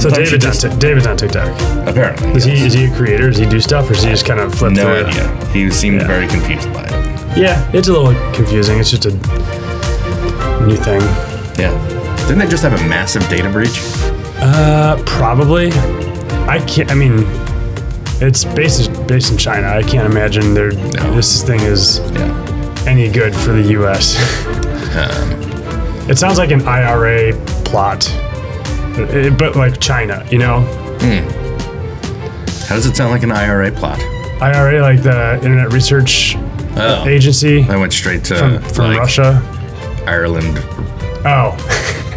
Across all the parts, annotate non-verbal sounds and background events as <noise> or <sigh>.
So Sometimes you David's on, just- Tik- David's on TikTok. apparently. Is he is he a creator? Does he do stuff, or does he just kind of flip no through? it? idea. He seemed Yeah. very confused by it. Yeah, it's a little confusing. It's just a new thing. Yeah. Didn't they just have a massive data breach? Uh, probably. I can't. I mean, it's based based in China. I can't imagine there. No. This thing is Yeah. any good for the U.S. <laughs> Um, it sounds like an IRA plot, but like China. You know, hmm. how does it sound like an IRA plot? IRA like the Internet Research Oh. Agency I went straight to from, from like, Russia. Ireland, Oh,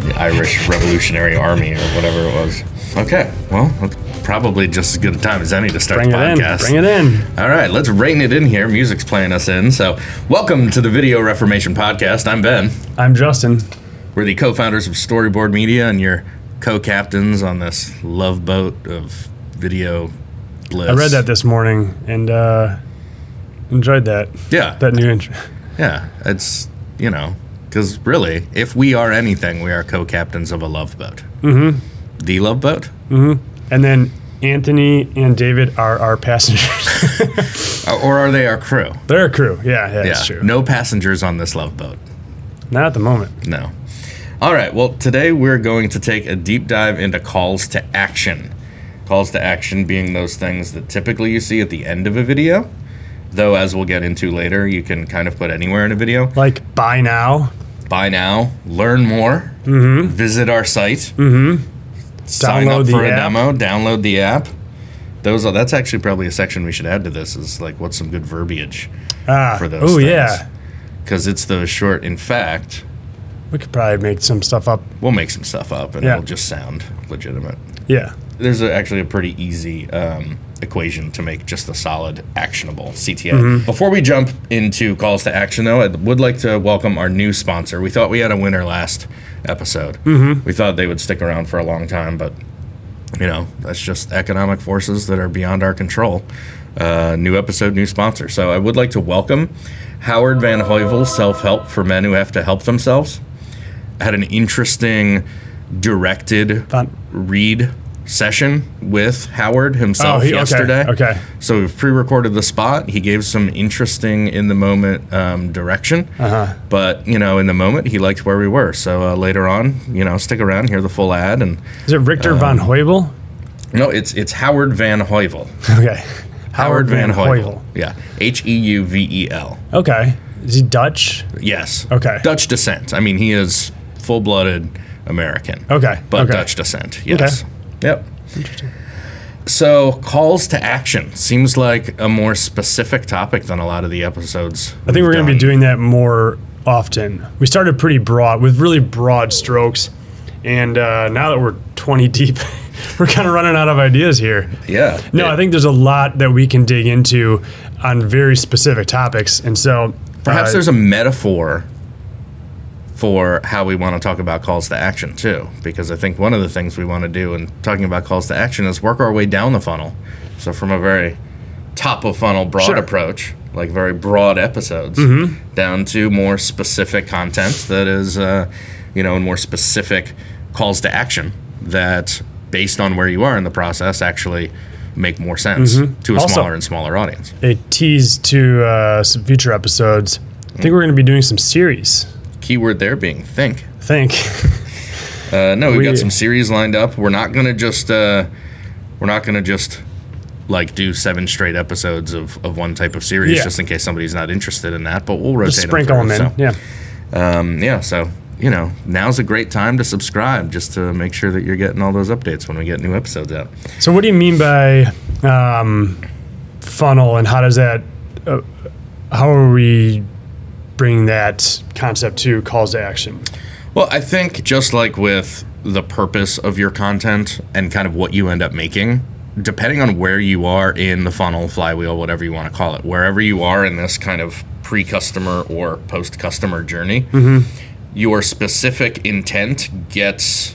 <laughs> the Irish Revolutionary Army, or whatever it was. Okay, well, that's probably just as good a time as any to start bring the it in. podcast. Bring it in. All right, let's rein it in here. Music's playing us in. So, welcome to the Video Reformation Podcast. I'm Ben. I'm Justin. We're the co founders of Storyboard Media and your co captains on this love boat of video bliss. I read that this morning and uh, enjoyed that. Yeah. That new intro. Yeah. It's, you know, because really, if we are anything, we are co captains of a love boat. Mm hmm. The love boat? And then Anthony and David are our passengers. Or- <laughs> Or are they our crew? They're a crew. Yeah, yeah, Yeah. that's true. No passengers on this love boat. Not at the moment. No. All right. Well, today we're going to take a deep dive into calls to action. Calls to action being those things that typically you see at the end of a video. Though, as we'll get into later, you can kind of put anywhere in a video. Like buy now, Buy now, learn more, visit our site, sign Download up the for a app. demo, download the app. Those are that's actually probably a section we should add to this. Is like what's some good verbiage ah, for those. Oh things. yeah, because it's those short. In fact, we could probably make some stuff up. we'll make some stuff up and Yeah. it'll just sound legitimate. Yeah, There's a, actually a pretty easy um, equation to make just a solid, actionable CTA. Mm-hmm. Before we jump into calls to action, though, I would like to welcome our new sponsor. We thought we had a winner last episode. Mm-hmm. We thought they would stick around for a long time, but you know that's just economic forces that are beyond our control. Uh, new episode, new sponsor. So I would like to welcome Howard Van Heuvel, Self Help for Men Who Have to Help Themselves. Had an interesting directed Fun. read session with Howard himself Oh, he- yesterday. okay. So we've pre-recorded the spot. He gave some interesting in the moment um, direction. Uh-huh. But you know, in the moment, he liked where we were. So uh, later on, you know, stick around, hear the full ad, and is it Richter Um, von Heubel? no, it's it's Howard Van Heuvel. <laughs> Okay, Howard Van Heuvel. Yeah, H E U V E L. Okay, is he Dutch? Yes. Okay. Dutch descent. I mean, he is full-blooded American. Okay, But okay. Dutch descent. Yes. Yep. Interesting. So, calls to action seems like a more specific topic than a lot of the episodes. I think we're going to be doing that more often. We started pretty broad with really broad strokes, and uh, now that we're 20 deep, <laughs> we're kind of running out of ideas here. Yeah. No, I think there's a lot that we can dig into on very specific topics, and so perhaps uh, there's a metaphor for how we want to talk about calls to action too, because I think one of the things we want to do in talking about calls to action is work our way down the funnel. So from a very top of funnel broad Sure. approach, like very broad episodes, down to more specific content that is, uh, you know, and more specific calls to action that, based on where you are in the process, actually make more sense to a Also- smaller and smaller audience. a tease to uh, some future episodes. I think we're going to be doing some series. Keyword there being think. Think. Uh, no, we've We- got some series lined up. We're not gonna just uh, we're not gonna just like do seven straight episodes of, of one type of series Yeah. just in case somebody's not interested in that. But we'll rotate Just sprinkle them through, in. Yeah. So, um, yeah. So you know, now's a great time to subscribe just to make sure that you're getting all those updates when we get new episodes out. So, what do you mean by um, funnel, and how does that? Uh, how are we bringing that concept to calls to action? Well, I think just like with the purpose of your content and kind of what you end up making, depending on where you are in the funnel, flywheel, whatever you want to call it, wherever you are in this kind of pre customer or post customer journey, mm-hmm. your specific intent gets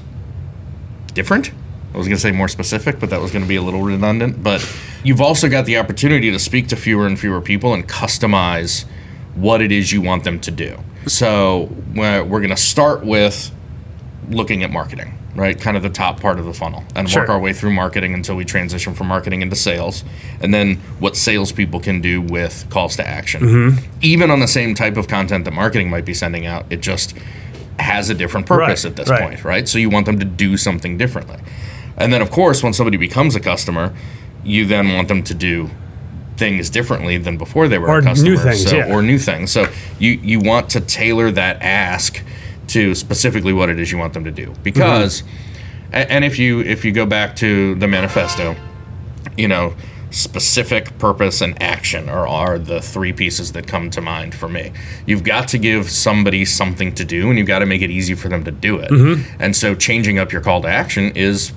different. I was going to say more specific, but that was going to be a little redundant. But you've also got the opportunity to speak to fewer and fewer people and customize what it is you want them to do. So we're, we're going to start with looking at marketing. right? Kind of the top part of the funnel, and Sure. work our way through marketing until we transition from marketing into sales, and then what salespeople can do with calls to action. Mm-hmm. Even on the same type of content that marketing might be sending out, it just has a different purpose Right, at this right. point, right? So you want them to do something differently. And then, of course, when somebody becomes a customer, you then want them to do things differently than before they were Or a new things, so, yeah. Or new things. So you, you want to tailor that ask to specifically what it is you want them to do. Because, a- and if you if you go back to the manifesto, you know, specific purpose and action are, are the three pieces that come to mind for me. You've got to give somebody something to do and you've got to make it easy for them to do it. Mm-hmm. And so changing up your call to action is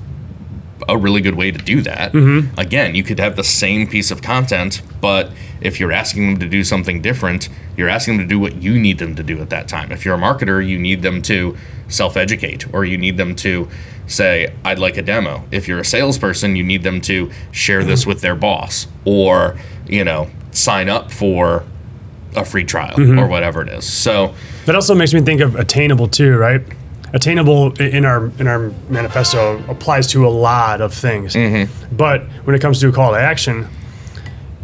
a really good way to do that. Mm-hmm. Again, you could have the same piece of content, but if you're asking them to do something different, you're asking them to do what you need them to do at that time. If you're a marketer, you need them to self educate or you need them to say, I'd like a demo. If you're a salesperson, you need them to share this mm-hmm. with their boss or, you know, sign up for a free trial mm-hmm. or whatever it is. So, That also makes me think of attainable too, right? Attainable in our in our manifesto applies to a lot of things, Mm-hmm. but when it comes to a call to action,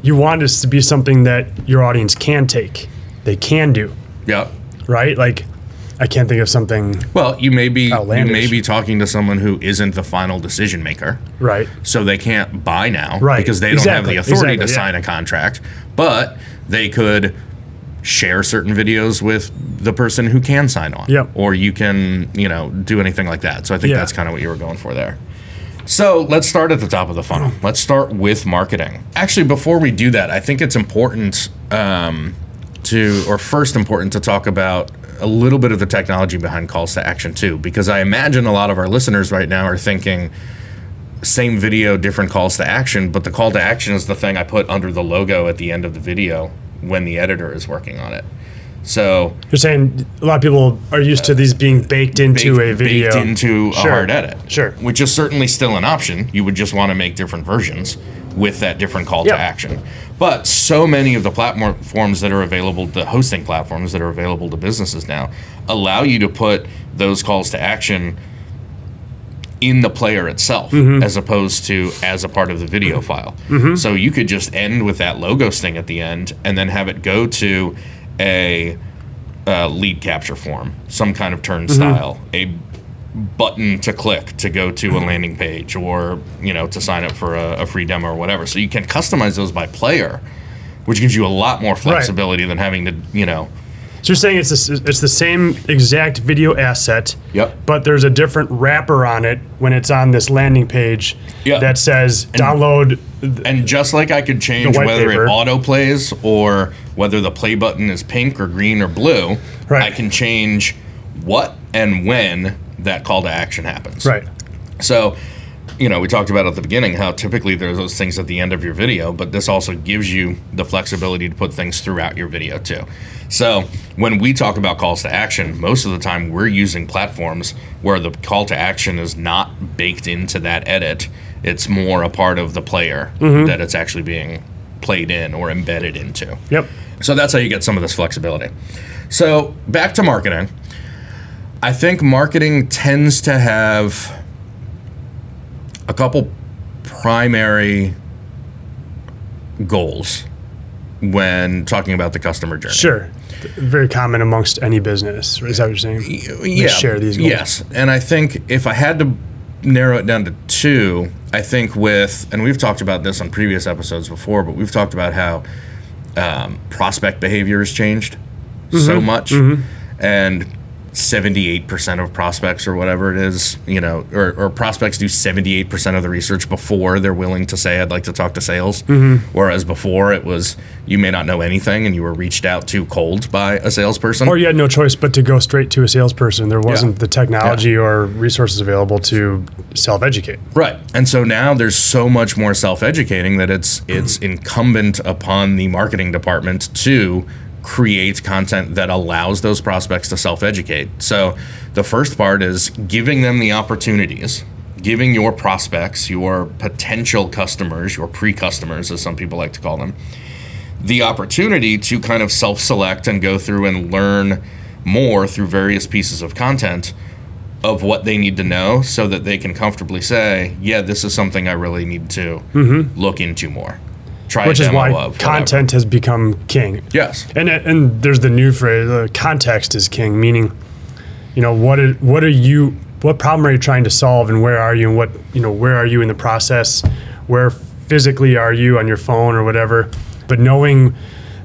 you want this to be something that your audience can take, they can do, yeah. right? Like, I can't think of something, Well, you may be you may be talking to someone who isn't the final decision maker. right? so they can't buy now Right. because they don't Exactly. have the authority Exactly, to yeah. sign a contract but they could share certain videos with the person who can sign on. Yep. or you can you know do anything like that. So i think Yeah. that's kind of what you were going for there. So let's start at the top of the funnel. Let's start with marketing. Actually before we do that i think it's important um, to or first important to talk about a little bit of the technology behind calls to action too because i imagine a lot of our listeners right now are thinking same video, different calls to action, but the call to action is the thing I put under the logo at the end of the video when the editor is working on it. So You're saying a lot of people are used to these being baked into baked, a video. baked into a Sure. hard edit, Sure. which is certainly still an option. You would just want to make different versions with that different call Yep. to action. But so many of the platforms that are available, the hosting platforms that are available to businesses now, allow you to put those calls to action in the player itself Mm-hmm. as opposed to as a part of the video file. So you could just end with that logo thing at the end and then have it go to a uh, lead capture form, some kind of turnstile, a button to click to go to a landing page or you know to sign up for a, a free demo or whatever. So you can customize those by player, which gives you a lot more flexibility than having to you know. So you're saying it's the, it's the same exact video asset, Yep. but there's a different wrapper on it when it's on this landing page Yeah. that says download. And just like I could change whether paper. it auto plays or whether the play button is pink or green or blue, Right. I can change what and when that call to action happens. Right. So, you know, we talked about at the beginning how typically there's those things at the end of your video, but this also gives you the flexibility to put things throughout your video too. So, when we talk about calls to action, most of the time we're using platforms where the call to action is not baked into that edit. It's more a part of the player mm-hmm. that it's actually being played in or embedded into. Yep. So that's how you get some of this flexibility. So back to marketing. I think marketing tends to have a couple primary goals when talking about the customer journey. Sure. Very common amongst any business. Is that what you're saying? yeah, share these goals. Yes, and I think if I had to narrow it down to two, I think with and we've talked about this on previous episodes before, but we've talked about how um, prospect behavior has changed Mm-hmm. so much, and. 78% of prospects or whatever it is, you know, or, or prospects do 78% of the research before they're willing to say, I'd like to talk to sales. Mm-hmm. Whereas before it was, you may not know anything and you were reached out to cold by a salesperson. Or you had no choice but to go straight to a salesperson. There wasn't Yeah. the technology or resources available to self educate. Right. And so now there's so much more self-educating that it's it's <clears throat> incumbent upon the marketing department to create content that allows those prospects to self-educate. So the first part is giving them the opportunities, giving your prospects, your potential customers, your pre-customers as some people like to call them, the opportunity to kind of self-select and go through and learn more through various pieces of content of what they need to know so that they can comfortably say, yeah, this is something I really need to mm-hmm. look into more. Try which is why of whatever. content has become king. Yes. And it- and there's the new phrase, uh, context is king, meaning, you know, what are, what are you, what problem are you trying to solve, and where are you, and what you know, where are you in the process, where physically are you on your phone or whatever. But knowing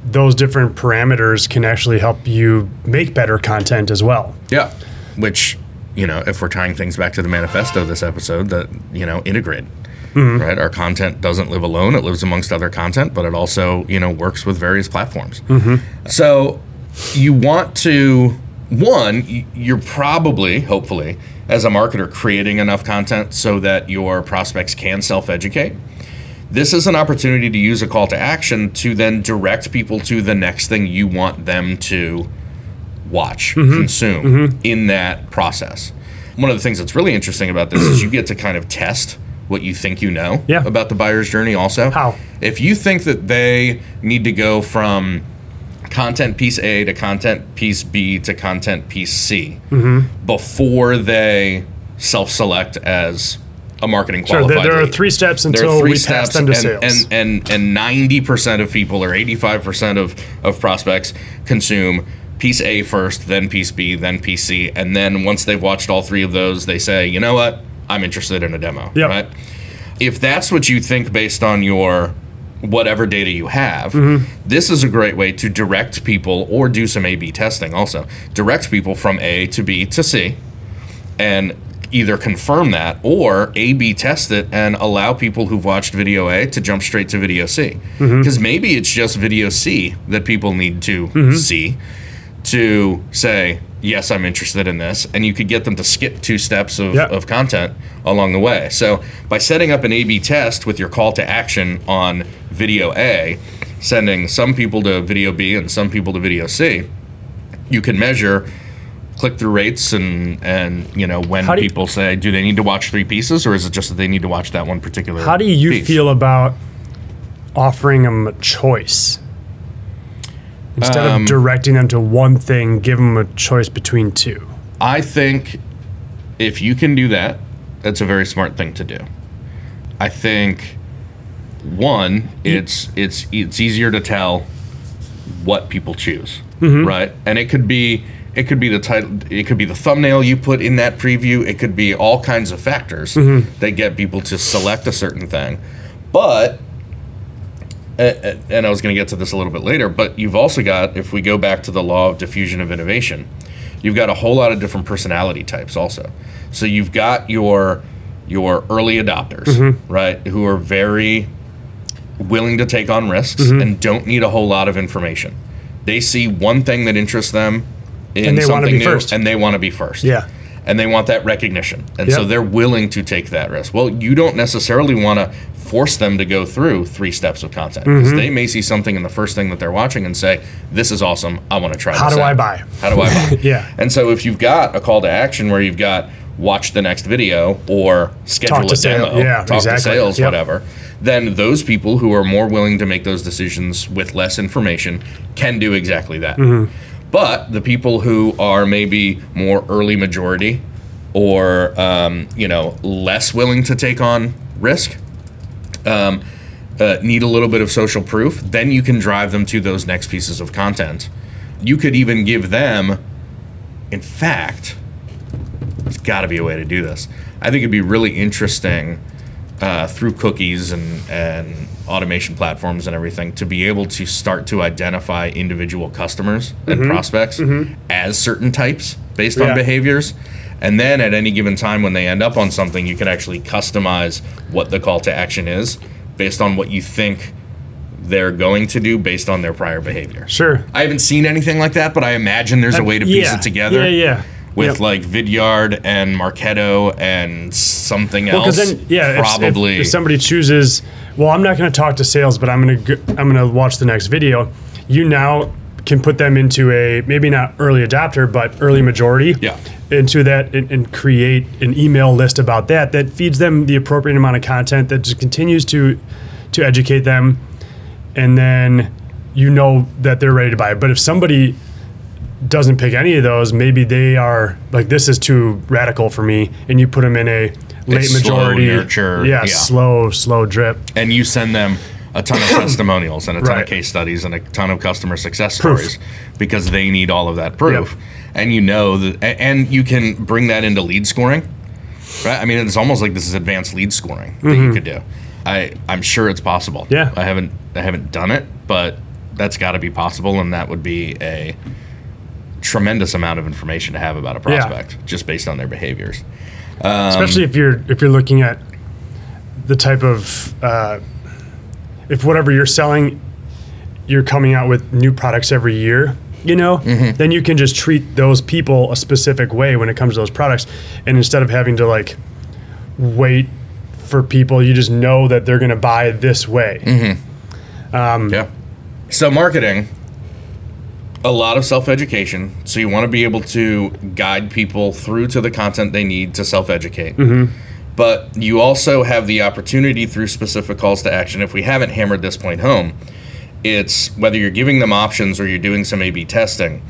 those different parameters can actually help you make better content as well. Yeah. Which, you know, if we're tying things back to the manifesto this episode, that, you know, integrate. Mm-hmm. Right? Our content doesn't live alone. It lives amongst other content, but it also, you know, works with various platforms. Mm-hmm. So you want to, one, you're probably, hopefully, as a marketer, creating enough content so that your prospects can self educate. This is an opportunity to use a call to action to then direct people to the next thing you want them to watch, Mm-hmm. consume mm-hmm. in that process. One of the things that's really interesting about this is you get to kind of test what you think you know Yeah. about the buyer's journey also. How? If you think that they need to go from content piece A to content piece B to content piece C Mm-hmm. before they self-select as a marketing Sure, qualified there, there are three steps There are until three we steps, pass them to and, sales. and and and ninety percent of people, or eighty-five percent of of prospects, consume piece A first, then piece B, then piece C, and then once they've watched all three of those, they say, you know what, I'm interested in a demo. Yep. Right? If that's what you think based on your whatever data you have, Mm-hmm. this is a great way to direct people or do some A/B testing. Also, direct people from A to B to C and either confirm that or A B test it and allow people who've watched video A to jump straight to video C. Mm-hmm. Because maybe it's just video C that people need to see to say, yes, I'm interested in this. And you could get them to skip two steps of, Yeah. of content along the way. So by setting up an A B test with your call to action on video A, sending some people to video B and some people to video C, you can measure click-through rates and and you know when do you- people say do they need to watch three pieces or is it just that they need to watch that one particular How do you piece? feel about offering them a choice? Instead Um, of directing them to one thing, give them a choice between two. I think if you can do that, that's a very smart thing to do. I think one, it's it's it's easier to tell what people choose, right? And it could be it could be the title, it could be the thumbnail you put in that preview. It could be all kinds of factors that get people to select a certain thing. But and I was going to get to this a little bit later, but you've also got, if we go back to the law of diffusion of innovation, you've got a whole lot of different personality types also. So you've got your your early adopters, mm-hmm. right, who are very willing to take on risks mm-hmm. and don't need a whole lot of information. They see one thing that interests them in And they something be new, first. and they want to be first Yeah. and they want that recognition. And so they're willing to take that risk. Well, you don't necessarily want to force them to go through three steps of content because Mm-hmm. they may see something in the first thing that they're watching and say, "This is awesome. I want to try this. How do I buy? How do I buy?" Yeah. And so if you've got a call to action where you've got watch the next video or schedule a sale- demo, yeah, talk exactly. to sales, Yep. whatever, then those people who are more willing to make those decisions with less information can do exactly that. Mm-hmm. But the people who are maybe more early majority or um, you know less willing to take on risk um, uh, need a little bit of social proof then you can drive them to those next pieces of content. You could even give them in fact there's got to be a way to do this. I think it'd be really interesting uh, through cookies and, and automation platforms and everything to be able to start to identify individual customers and prospects as certain types based on behaviors. And then at any given time when they end up on something, you can actually customize what the call to action is based on what you think they're going to do based on their prior behavior. Sure. I haven't seen anything like that, but I imagine there's a way to piece yeah. it together Yeah, yeah. with Yep. like Vidyard and Marketo and something Well, else. because then, yeah, if- if, probably. if, somebody chooses, well, I'm not going to talk to sales, but I'm going to I'm going to watch the next video. You now can put them into a maybe not early adopter, but early majority. Yeah. Into that and, and create an email list about that that feeds them the appropriate amount of content that just continues to to educate them, and then you know that they're ready to buy. It. But if somebody doesn't pick any of those, maybe they are like this is too radical for me, and you put them in a late slow majority nurture, yeah, yeah. slow, slow drip. and you send them a ton of <coughs> testimonials and a ton Right. of case studies and a ton of customer success Proof. stories because they need all of that proof. Yep. And you know that, and you can bring that into lead scoring, right? I mean, it's almost like this is advanced lead scoring that you could do. I I'm sure it's possible. Mm-hmm. Yeah. I haven't I haven't done it, but that's got to be possible, and that would be a tremendous amount of information to have about a Yeah. prospect just based on their behaviors. especially if you're if you're looking at the type of uh, if whatever you're selling you're coming out with new products every year you know mm-hmm. then you can just treat those people a specific way when it comes to those products and instead of having to like wait for people you just know that they're going to buy this way mm-hmm. um, Yeah. So marketing, a lot of self-education. So you want to be able to guide people through to the content they need to self-educate. Mm-hmm. But you also have the opportunity through specific calls to action. If we haven't hammered this point home, it's whether you're giving them options or you're doing some A/B testing.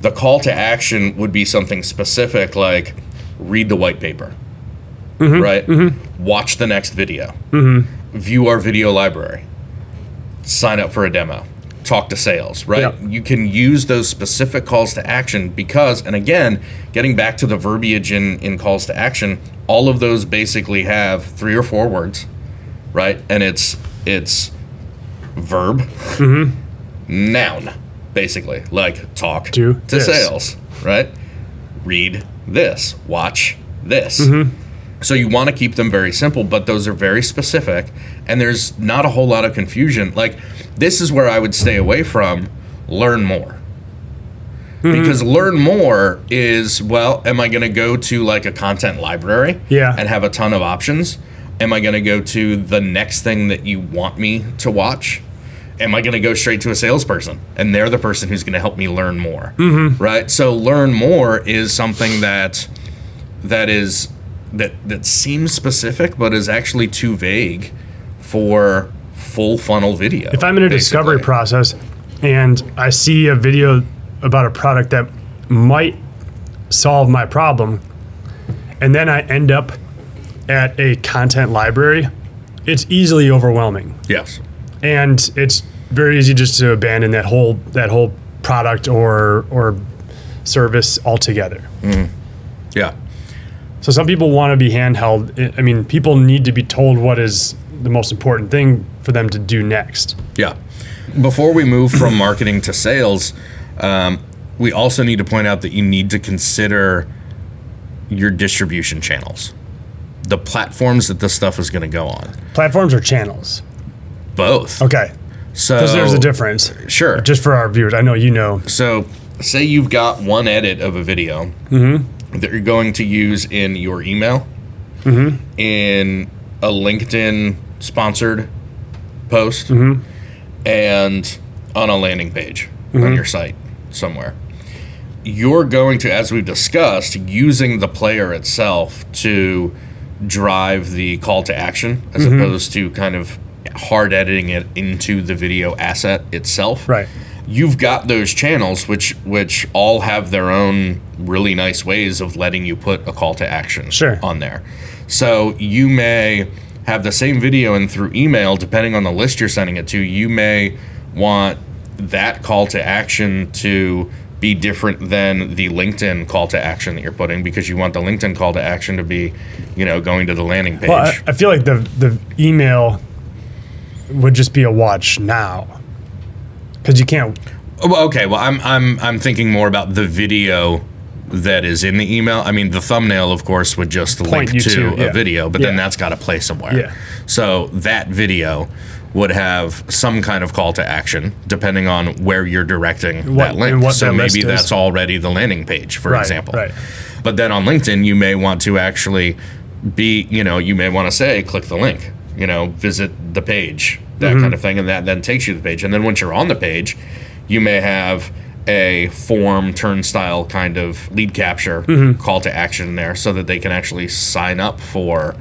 The call to action would be something specific like read the white paper, mm-hmm. right? Mm-hmm. Watch the next video, mm-hmm. view our video library, sign up for a demo, talk to sales, right? Yeah. You can use those specific calls to action because, and again, getting back to the verbiage in, in calls to action, all of those basically have three or four words, right? And it's it's verb, noun, basically, like talk Do to this. sales, right? Read this, watch this. Mm-hmm. So you want to keep them very simple, but those are very specific, and there's not a whole lot of confusion. Like this is where I would stay away from learn more. Mm-hmm. Because learn more is well, am I going to go to like a content library Yeah. and have a ton of options? Am I going to go to the next thing that you want me to watch? Am I going to go straight to a salesperson and they're the person who's going to help me learn more? Mm-hmm. Right? So learn more is something that that is that that seems specific but is actually too vague for full funnel video. if i'm in a discovery process and i see a video about a product that might solve my problem and then i end up at a content library it's easily overwhelming Yes. and it's very easy just to abandon that whole that whole product or or service altogether. Mm. Yeah. So some people want to be handheld. I- mean, people need to be told what is the most important thing for them to do next. Yeah. Before we move from marketing to sales, um, we also need to point out that you need to consider your distribution channels, the platforms that this stuff is going to go on. Platforms or channels? Both. Okay, So because there's a difference. Sure. Just for our viewers, I know you know. So, say you've got one edit of a video that you're going to use in your email, mm-hmm. in a LinkedIn sponsored post, mm-hmm. and on a landing page on mm-hmm. your site somewhere. You're going to, as we've discussed, using the player itself to drive the call to action as opposed to kind of hard editing it into the video asset itself. Right. You've got those channels which which all have their own really nice ways of letting you put a call to action Sure. on there. So you may have the same video and through email depending on the list you're sending it to, you may want that call to action to be different than the LinkedIn call to action that you're putting because you want the LinkedIn call to action to be, you know, going to the landing page. Well, I, I feel like the the email would just be a watch now, because you can't. Oh, well, okay. Well, I'm I'm I'm thinking more about the video that is in the email. I mean, the thumbnail, of course, would just Point link to, to, a yeah. video, but then that's got to play somewhere. Yeah. So that video would have some kind of call to action depending on where you're directing What- that link. what so that maybe is. that's already the landing page, for Right, example. right. But then on LinkedIn, you may want to actually be, you know, you may want to say, click the link, you know, visit the page, that Mm-hmm. kind of thing. And that then takes you to the page. And then once you're on the page, you may have a form turnstile kind of lead capture Mm-hmm. call to action there so that they can actually sign up for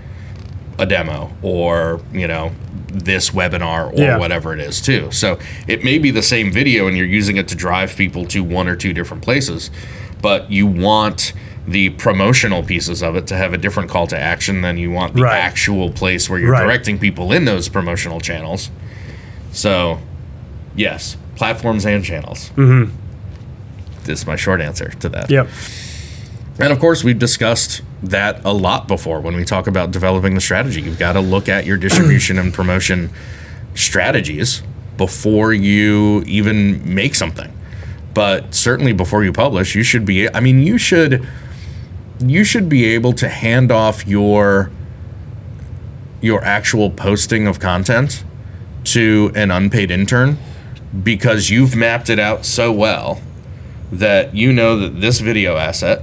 a demo or you know this webinar or Yeah. whatever it is too. So it may be the same video and you're using it to drive people to one or two different places, but you want the promotional pieces of it to have a different call to action than you want the Right. actual place where you're Right. directing people in those promotional channels. So, yes, platforms and channels. Mm-hmm. This is my short answer to that. Yep. And of course, we've discussed that a lot before when we talk about developing the strategy. You've got to look at your distribution and promotion strategies before you even make something. But certainly before you publish, you should be I mean, you should you should be able to hand off your your actual posting of content to an unpaid intern because you've mapped it out so well that you know that this video asset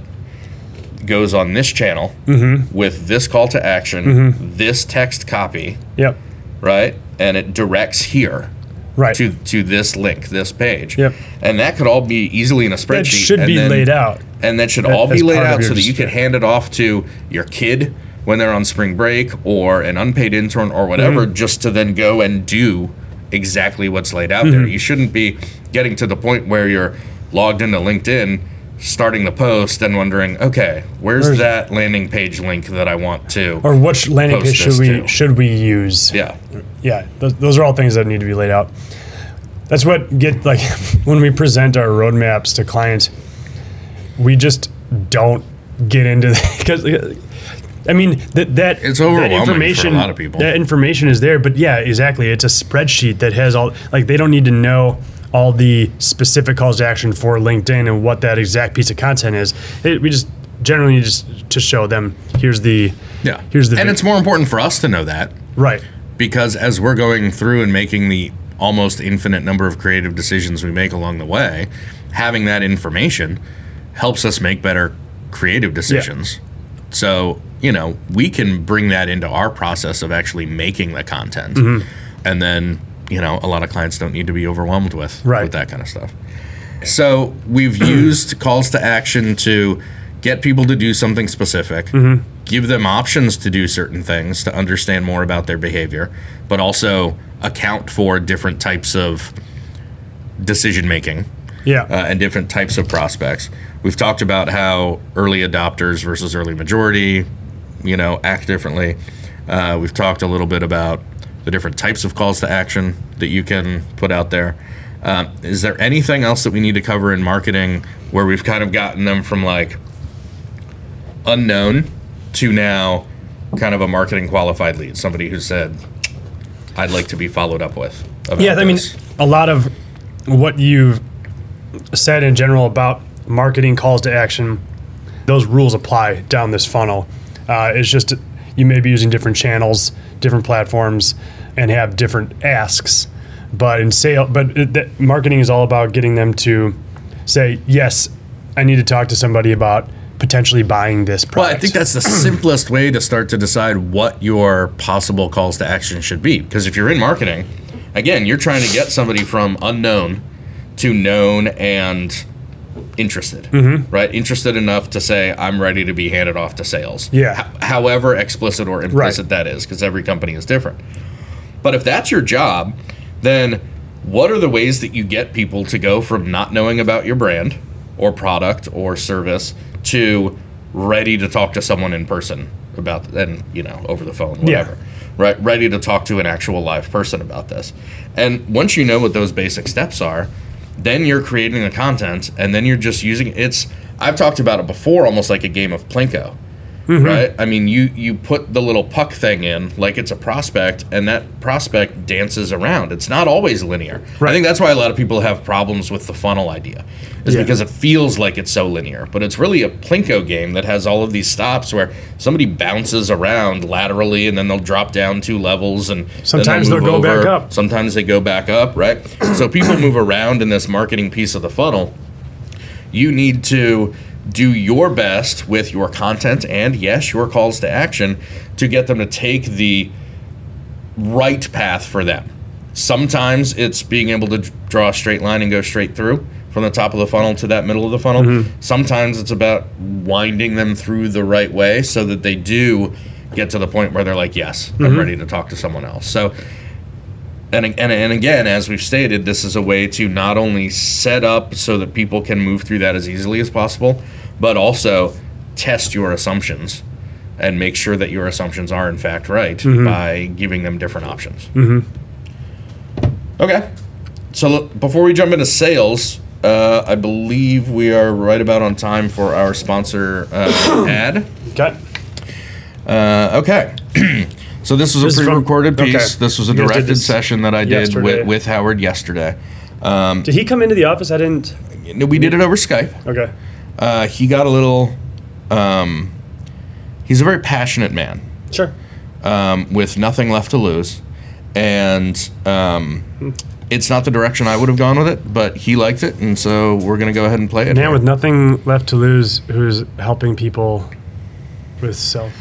goes on this channel mm-hmm. with this call to action, mm-hmm. this text copy, Yep. right? And it directs here Right. to to this link, this page. Yep. And that could all be easily in a spreadsheet. that should be laid out. And that should a- all be laid out so that you can hand it off to your kid when they're on spring break or an unpaid intern or whatever Mm-hmm. just to then go and do exactly what's laid out there Mm-hmm. you shouldn't be getting to the point where you're logged into linkedin starting the post and wondering okay where's, Where's- that landing page link that i want to Or which landing page should we to. should we use? yeah yeah those, those are all things that need to be laid out that's what get like <laughs> when we present our roadmaps to clients we just don't get into <laughs> because uh, i mean that that It's that overwhelming for a information lot of people. that information is there but yeah exactly. It's a spreadsheet that has all like they don't need to know all the specific calls to action for linkedin and what that exact piece of content is. It, we just generally just to show them here's the yeah. here's the and vi- it's more important for us to know that. Right. Because as we're going through and making the almost infinite number of creative decisions we make along the way, having that information helps us make better creative decisions. So, you know, we can bring that into our process of actually making the content. Mm-hmm. And then, you know, a lot of clients don't need to be overwhelmed with, Right. with that kind of stuff. So we've <clears throat> used calls to action to get people to do something specific, give them options to do certain things to understand more about their behavior, but also account for different types of decision making yeah uh, and different types of prospects. We've talked about how early adopters versus early majority, you know, act differently. Uh, we've talked a little bit about the different types of calls to action that you can put out there. Um, is there anything else that we need to cover in marketing where we've kind of gotten them from like unknown to now kind of a marketing qualified lead, somebody who said, "I'd like to be followed up with." About Yeah, I mean, this." a lot of what you've said in general about marketing calls to action, those rules apply down this funnel. Uh, it's just you may be using different channels, different platforms, and have different asks. But in sale, but it, that marketing is all about getting them to say, "Yes, I need to talk to somebody about potentially buying this product." Well, product." I think that's the <clears throat> simplest way to start to decide what your possible calls to action should be. Because if you're in marketing, again, you're trying to get somebody from unknown to known and interested, Mm-hmm. right? Interested enough to say, I'm ready to be handed off to sales. Yeah. H- however explicit or implicit that is, because every company is different. But if that's your job, then what are the ways that you get people to go from not knowing about your brand or product or service to ready to talk to someone in person about and you know over the phone whatever right ready to talk to an actual live person about this and once you know what those basic steps are then you're creating the content and then you're just using it's i've talked about it before almost like a game of plinko Mm-hmm. right? I mean, you you put the little puck thing in like it's a prospect, and that prospect dances around. It's not always linear. I think that's why a lot of people have problems with the funnel idea, is Yeah. because it feels like it's so linear, but it's really a plinko game that has all of these stops where somebody bounces around laterally, and then they'll drop down two levels, and Sometimes they'll move go back up. Sometimes they go back up, right? so people move around in this marketing piece of the funnel you need to do your best with your content and yes your calls to action to get them to take the right path for them sometimes it's being able to draw a straight line and go straight through from the top of the funnel to that middle of the funnel sometimes it's about winding them through the right way so that they do get to the point where they're like, yes, Mm-hmm. I'm ready to talk to someone else. So, and, and, and again, as we've stated, this is a way to not only set up so that people can move through that as easily as possible, but also test your assumptions and make sure that your assumptions are in fact right Mm-hmm. by giving them different options. Okay. So look, before we jump into sales, uh, I believe we are right about on time for our sponsor uh, <coughs> ad. Okay. Uh, okay. <clears throat> so this was a This is from- pre-recorded piece. okay. This was a You guys did directed session that I did yesterday. with, with Howard yesterday. Did he come into the office? I didn't. We did it over Skype. Okay. Uh, he got a little. Um, he's a very passionate man Sure. um, with nothing left to lose, and um, it's not the direction I would have gone with it, but he liked it, and so we're gonna go ahead and play it. Man with nothing left to lose, who's helping people with self.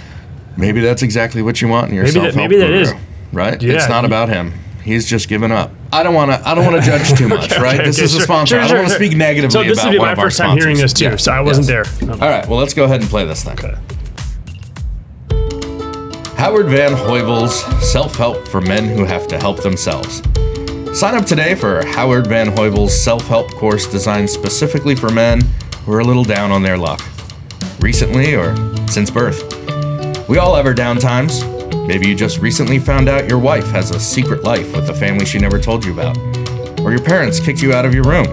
Maybe that's exactly what you want in your Maybe that- self-help maybe that is. right. Yeah, it's not about him. He's just given up. I don't want to. I don't want to judge too <laughs> much, right? Okay, this okay, is a sponsor. sure, I don't want to sure. speak negatively So this about would be my first time hearing this too, Yes, so I wasn't yes. there. No. All right. Well, let's go ahead and play this thing. Okay. Howard Van Heuvel's Self Help for Men Who Have to Help Themselves. Sign up today for Howard Van Heuvel's self help course designed specifically for men who are a little down on their luck, recently or since birth. We all have our down times. Maybe you just recently found out your wife has a secret life with a family she never told you about, or your parents kicked you out of your room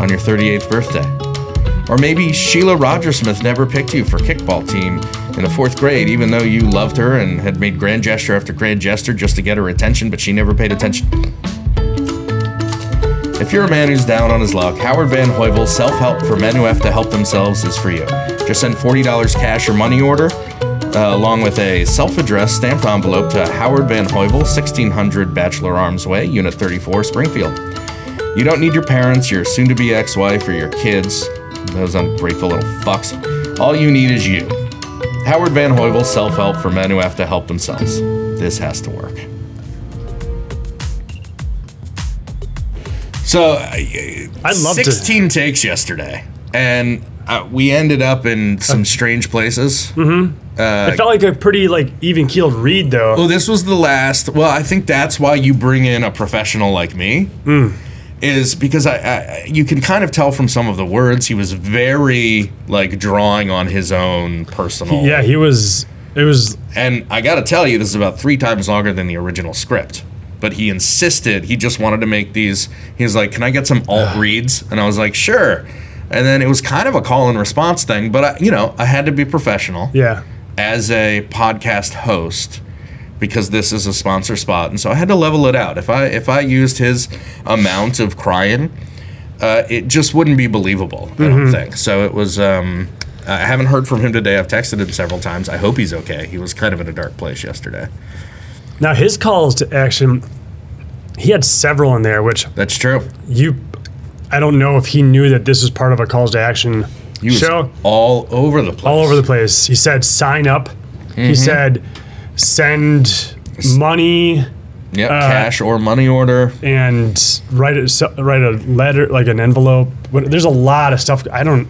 on your 38th birthday. Or maybe Sheila Rogersmith never picked you for kickball team in the fourth grade, even though you loved her and had made grand gesture after grand gesture just to get her attention, but she never paid attention. If you're a man who's down on his luck, Howard Van Heuvel's Self Help for Men Who Have to Help Themselves is for you. Just send $40 cash or money order, uh, along with a self addressed stamped envelope to Howard Van Heuvel, 1600 Bachelor Arms Way, Unit 34, Springfield. You don't need your parents, your soon to be ex wife, or your kids, those ungrateful little fucks. All you need is you. Howard Van Heuvel, self help for men who have to help themselves. This has to work. So, I love to- 16 takes yesterday, and uh, we ended up in some strange places. Uh, it felt like a pretty like even keeled read though. Well, this was the last. Well, I think that's why you bring in a professional like me. Hmm. Is because I, I you can kind of tell from some of the words he was very like drawing on his own personal. yeah, he was. It was. And I got to tell you, this is about three times longer than the original script. But he insisted. He just wanted to make these. He was like, "Can I get some alt reads?" And I was like, "Sure." And then it was kind of a call and response thing. But I, you know, I had to be professional Yeah. As a podcast host because this is a sponsor spot and so I had to level it out. If I if I used his amount of crying, uh, it just wouldn't be believable. I don't think. So it was um I haven't heard from him today. I've texted him several times. I hope he's okay. He was kind of in a dark place yesterday. Now his calls to action. He had several in there, which That's true. you. I don't know if he knew that this was part of a calls to action He was show. all over the place. all over the place. He said sign up. He mm-hmm. said send money Yep, uh, cash or money order. and write a so- write a letter like an envelope. What, there's a lot of stuff. I don't.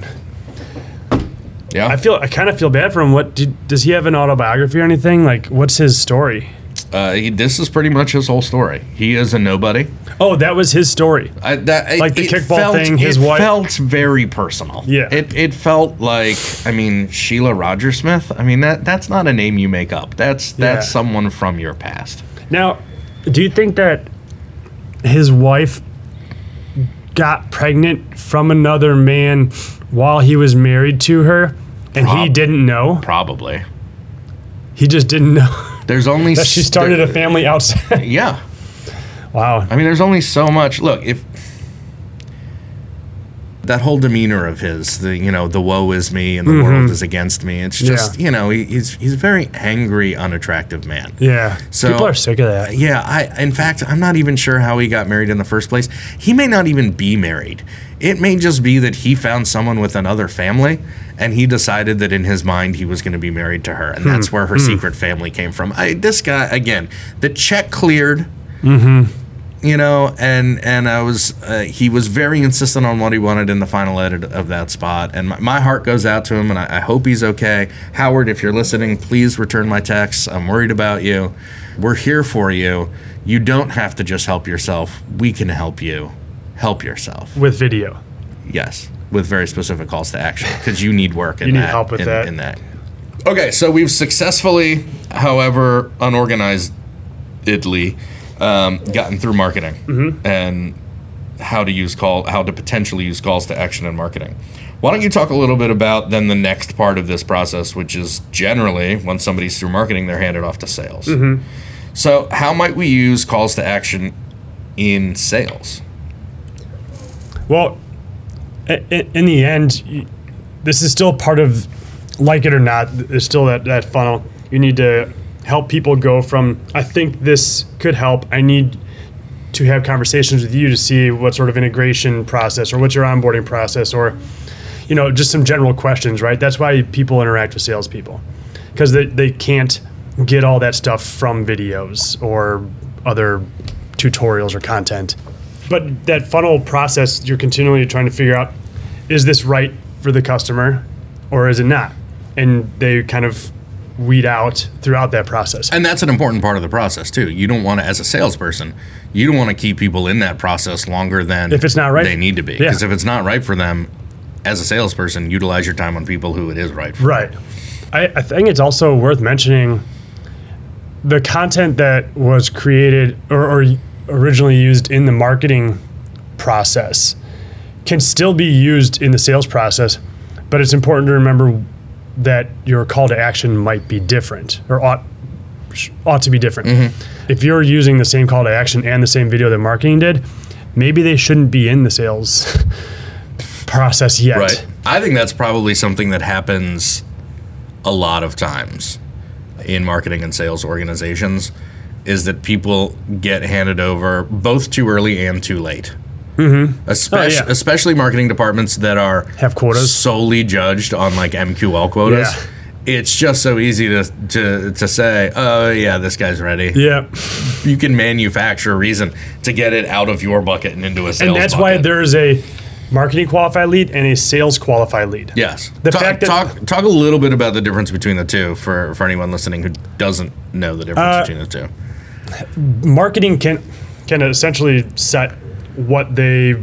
Yeah. I feel. I kind of feel bad for him. What did, does he have an autobiography or anything? Like, what's his story? Uh, he, this is pretty much his whole story. He is a nobody. Oh, that was his story. I, that, Like the kickball felt, thing, his it wife- felt very personal. Yeah. it it felt like I mean Sheila Rogersmith. I mean that that's not a name you make up. That's that's Yeah. someone from your past. Now, do you think that his wife got pregnant from another man while he was married to her, and he didn't know? Probably. He just didn't know <laughs> There's only that she started a family outside. Yeah, <laughs> wow. I mean there's only so much. Look if. That whole demeanor of his, the you know, the woe is me and the mm-hmm. world is against me. It's just Mm-hmm. Yeah. you know, he, he's he's a very angry, unattractive man. Yeah. So- People are sick of that. Uh, yeah, I in fact I'm not even sure how he got married in the first place. He may not even be married. It may just be that he found someone with another family and he decided that in his mind he was going to be married to her and hmm. that's where her hmm. secret family came from. I, this guy again, the check cleared. Mm-hmm. You know, and and I was uh, he was very insistent on what he wanted in the final edit of that spot, and my, my heart goes out to him, and I, I hope he's okay. Howard, if you're listening, please return my texts. I'm worried about you. We're here for you. You don't have to just help yourself. We can help you. Help yourself. with video. Yes, with very specific calls to action because you need work. In You need that, help with in, that. In that. Okay, so we've successfully, however unorganizedly, um, gotten through marketing Mm-hmm. and how to use call, how to potentially use calls to action in marketing. Why don't you talk a little bit about then the next part of this process, which is generally when somebody's through marketing, they're handed off to sales. Mm-hmm. So, how might we use calls to action in sales? Well, in the end, this is still part of, like it or not, there's still that, that funnel. You need to help people go from, I think this could help. I need to have conversations with you to see what sort of integration process or what's your onboarding process or, you know, just some general questions, right? That's why people interact with salespeople because they, they can't get all that stuff from videos or other tutorials or content. But that funnel process, you're continually trying to figure out is this right for the customer or is it not? And they kind of weed out throughout that process. And that's an important part of the process too. You don't want to, as a salesperson, you don't want to keep people in that process longer than If it's not right. they need to be. Yeah. Because if it's not right for them, as a salesperson, utilize your time on people who it is right for. Right. I, I think it's also worth mentioning the content that was created or, or originally used in the marketing process can still be used in the sales process, but it's important to remember that your call to action might be different or ought ought to be different. Mm-hmm. If you're using the same call to action and the same video that marketing did, maybe they shouldn't be in the sales <laughs> process yet. Right. I think that's probably something that happens a lot of times in marketing and sales organizations is that people get handed over both too early and too late. Mm-hmm. Especially, Oh, yeah. especially marketing departments that are Have quotas. solely judged on like MQL quotas. Yeah. It's just so easy to, to to say, oh yeah, this guy's ready. Yeah. You can manufacture a reason to get it out of your bucket and into a sales. and that's why there's a marketing qualified lead and a sales qualified lead. Yes. The talk, fact that- talk talk a little bit about the difference between the two for for anyone listening who doesn't know the difference Uh, between the two. Marketing can can essentially set what they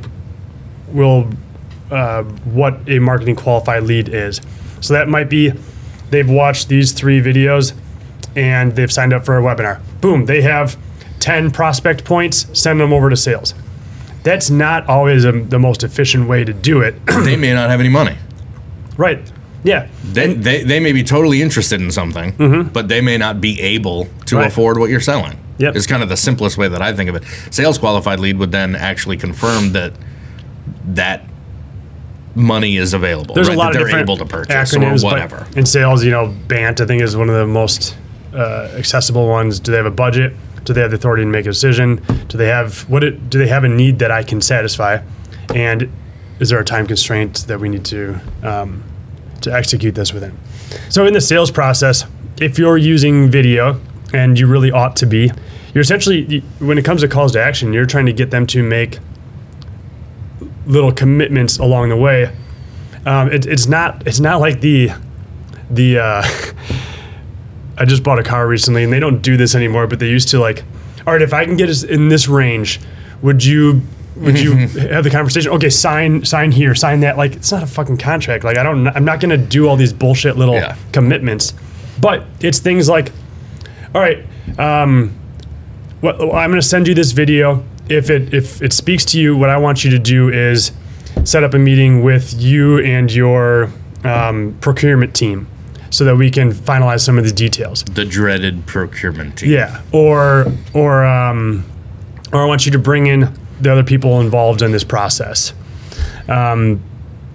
will uh, what a marketing qualified lead is. So that might be they've watched these three videos and they've signed up for a webinar. Boom, they have 10 prospect points, send them over to sales. That's not always um the most efficient way to do it. they may not have any money. <clears throat> right. Yeah. They, they, they may be totally interested in something, but they may not be able to Mm-hmm. Right. afford what you're selling. Yep. Is kind of the simplest way that I think of it. Sales qualified lead would then actually confirm that that money is available. There's right? a lot that of they're different able to purchase acronyms, or whatever. in sales, you know, BANT I think is one of the most uh, accessible ones. Do they have a budget? Do they have the authority to make a decision? Do they have what? It, do they have a need that I can satisfy? And is there a time constraint that we need to um, to execute this within? So in the sales process, if you're using video and you really ought to be, you're essentially when it comes to calls to action, you're trying to get them to make little commitments along the way. Um, it, it's not it's not like the the uh, <laughs> I just bought a car recently and they don't do this anymore but they used to like all right if I can get us in this range would you would you <laughs> have the conversation? Okay sign sign here sign that. Like it's not a fucking contract. Like I don't I'm not gonna do all these bullshit little Yeah. commitments. But it's things like all right um, what, I'm going to send you this video. If it if it speaks to you, what I want you to do is set up a meeting with you and your um, procurement team, so that we can finalize some of the details. The dreaded procurement team. Yeah, or or um, or I want you to bring in the other people involved in this process. Um,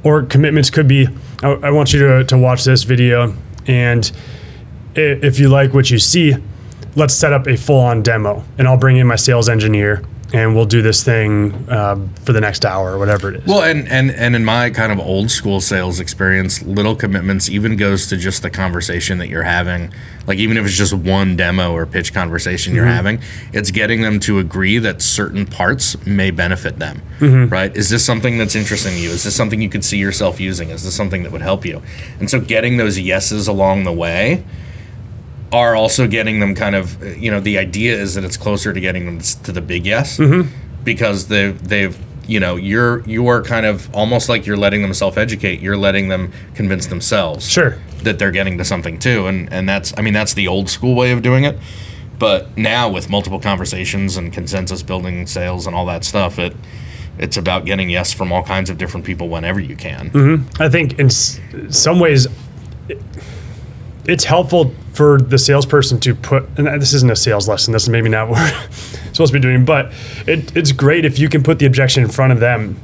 or commitments could be I, I want you to, to watch this video and if you like what you see let's set up a full-on demo and i'll bring in my sales engineer and we'll do this thing uh, for the next hour or whatever it is. Well, and, and and in my kind of old school sales experience, little commitments even goes to just the conversation that you're having. Like even if it's just one demo or pitch conversation you're having, it's getting them to agree that certain parts may benefit them. Right? Is this something that's interesting to you? Is this something you could see yourself using? Is this something that would help you? And so getting those yeses along the way are also getting them kind of you know the idea is that it's closer to getting them to the big yes. Mm-hmm. Because they've they've you know you're you're kind of almost like you're letting them self-educate. You're letting them convince themselves Sure. that they're getting to something too. And and that's i mean that's the old school way of doing it. But now with multiple conversations and consensus building sales and all that stuff it it's about getting yes from all kinds of different people whenever you can. Mm-hmm. I think in s- some ways, it- it's helpful for the salesperson to put, and this isn't a sales lesson, this is maybe not <laughs> what we're supposed to be doing, but it, it's great if you can put the objection in front of them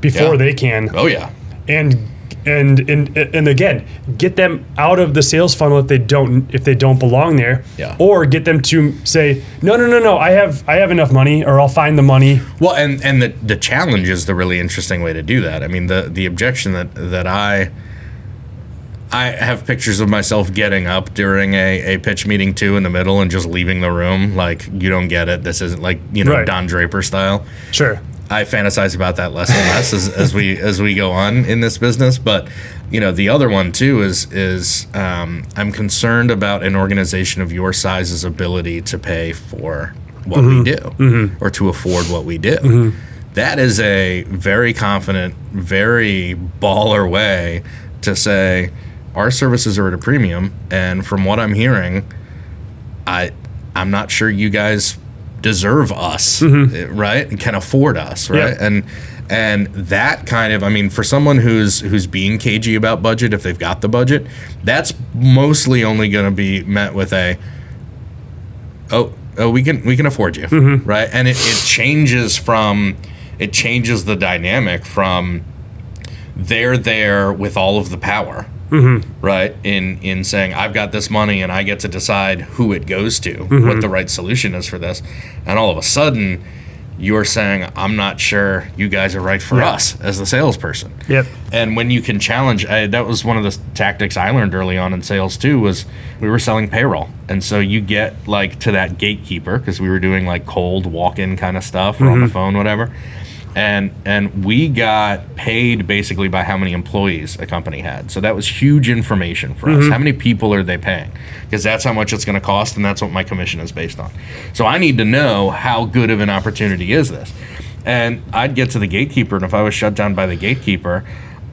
before Yeah. they can. oh yeah And, and and and again, get them out of the sales funnel if they don't if they don't belong there, Yeah. or get them to say no no no no I have I have enough money or I'll find the money Well, and and the the challenge is the really interesting way to do that. I mean, the the objection that that I I have pictures of myself getting up during a, a pitch meeting too in the middle and just leaving the room like you don't get it. This isn't like you know Right. Don Draper style. sure I fantasize about that less and less as, as we as we go on in this business. But you know, the other one too is is um, I'm concerned about an organization of your size's ability to pay for what we mm-hmm. do mm-hmm. or to afford what we do. Mm-hmm. That is a very confident, very baller way to say our services are at a premium, and from what I'm hearing, I I'm not sure you guys deserve us, eh, right? And can afford us, right? Yeah. And and that kind of I mean for someone who's who's being cagey about budget if they've got the budget, that's mostly only going to be met with a oh oh we can we can afford you, right? And it, it changes from it changes the dynamic from they're there with all of the power Mm-hmm. right in in saying i've got this money and i get to decide who it goes to what mm-hmm. the right solution is for this. And all of a sudden you're saying i'm not sure you guys are right for Yeah. us as the salesperson. Yep. and when you can challenge I, that was one of the tactics i learned early on in sales too was we were selling payroll. And so you get like to that gatekeeper because we were doing like cold walk-in kind of stuff or on the mm-hmm. phone whatever and and we got paid basically by how many employees a company had so that was huge information for us how many people are they paying because that's how much it's going to cost and that's what my commission is based on so i need to know how good of an opportunity is this and i'd get to the gatekeeper and if i was shut down by the gatekeeper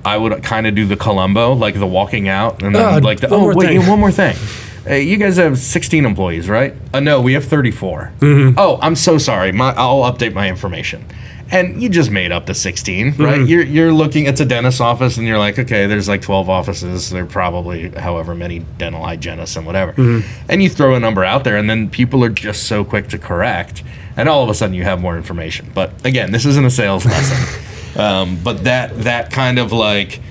i would kind of do the columbo like the walking out and then Uh, like the oh wait thing." one more thing Hey, you guys have 16 employees, right? Uh, no, we have 34. Oh, I'm so sorry. My, I'll update my information. And you just made up the 16, right? You're, you're looking, it's a dentist's office, and you're like, okay, there's like 12 offices. There are probably however many dental hygienists and whatever. And you throw a number out there, and then people are just so quick to correct. And all of a sudden, you have more information. But again, this isn't a sales <laughs> lesson. Um, but that that kind of like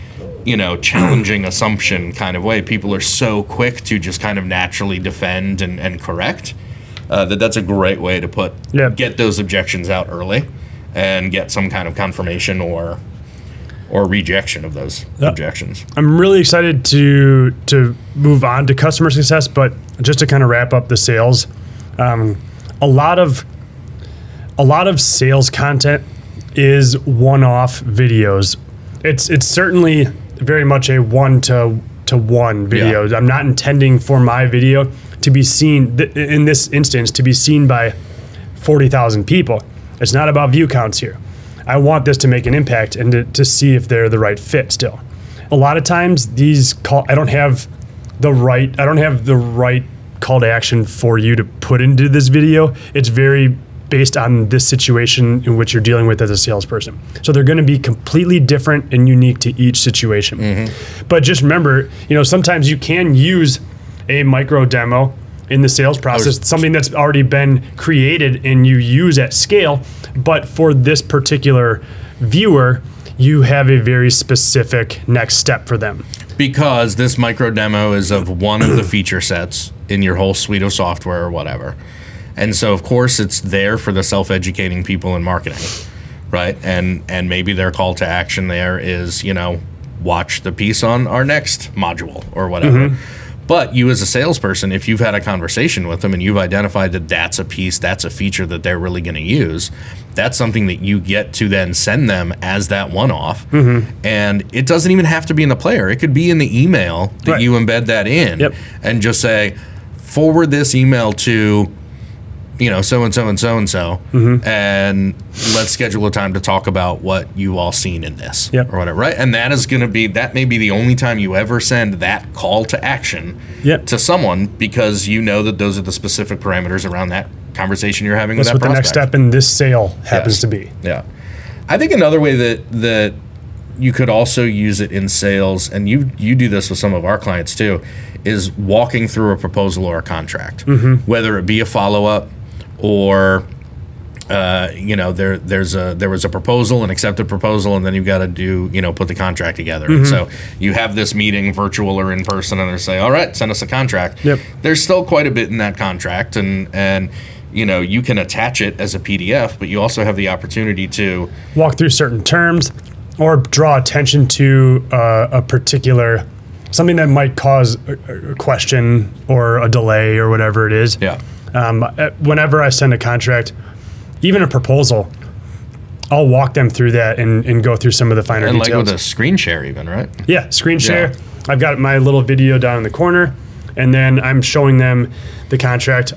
you know challenging assumption kind of way people are so quick to just kind of naturally defend and, and correct uh, that that's a great way to put Yeah. get those objections out early and get some kind of confirmation or or rejection of those objections I'm really excited to to move on to customer success, but just to kind of wrap up the sales, um, a lot of a lot of sales content is one-off videos. It's it's certainly very much a one to to one video. Yeah. I'm not intending for my video to be seen th- in this instance to be seen by 40,000 people. It's not about view counts here. I want this to make an impact and to, to see if they're the right fit still. A lot of times these call I don't have the right I don't have the right call to action for you to put into this video. It's very based on this situation in which you're dealing with as a salesperson. So they're going to be completely different and unique to each situation. Mm-hmm. But just remember, you know, sometimes you can use a micro demo in the sales process, something that's already been created and you use at scale. But for this particular viewer, you have a very specific next step for them. because this micro demo is of one of the <clears throat> feature sets in your whole suite of software or whatever And so, of course, it's there for the self-educating people in marketing, right? And and maybe their call to action there is, you know, watch the piece on our next module or whatever. Mm-hmm. But you, as a salesperson, if you've had a conversation with them and you've identified that that's a piece, that's a feature that they're really going to use, that's something that you get to then send them as that one off. Mm-hmm. And it doesn't even have to be in the player, it could be in the email that Right. you embed that in Yep. and just say, forward this email to you know, so and so and so and so, Mm-hmm. and let's schedule a time to talk about what you all seen in this Yep. or whatever, right? And that is going to be that may be the only time you ever send that call to action Yep. to someone because you know that those are the specific parameters around that conversation you're having That's with what that the next prospect. step in this sale happens Yes. to be. Yeah. I think another way that that you could also use it in sales, and you you do this with some of our clients too, is walking through a proposal or a contract, whether it be a follow up or. Uh, you know, there there's a there was a proposal, an accepted proposal, and then you've got to do you know put the contract together. And so you have this meeting, virtual or in person, and they say, "All right, send us a contract." Yep. There's still quite a bit in that contract, and and you know you can attach it as a PDF, but you also have the opportunity to Walk through certain terms or draw attention to uh, a particular something that might cause a, a question or a delay or whatever it is. yeah Um, uh, whenever I send a contract, even a proposal, I'll walk them through that and, and go through some of the finer and like details. with a screen share even right Yeah, screen share. Yeah. I've got my little video down in the corner, and then I'm showing them the contract.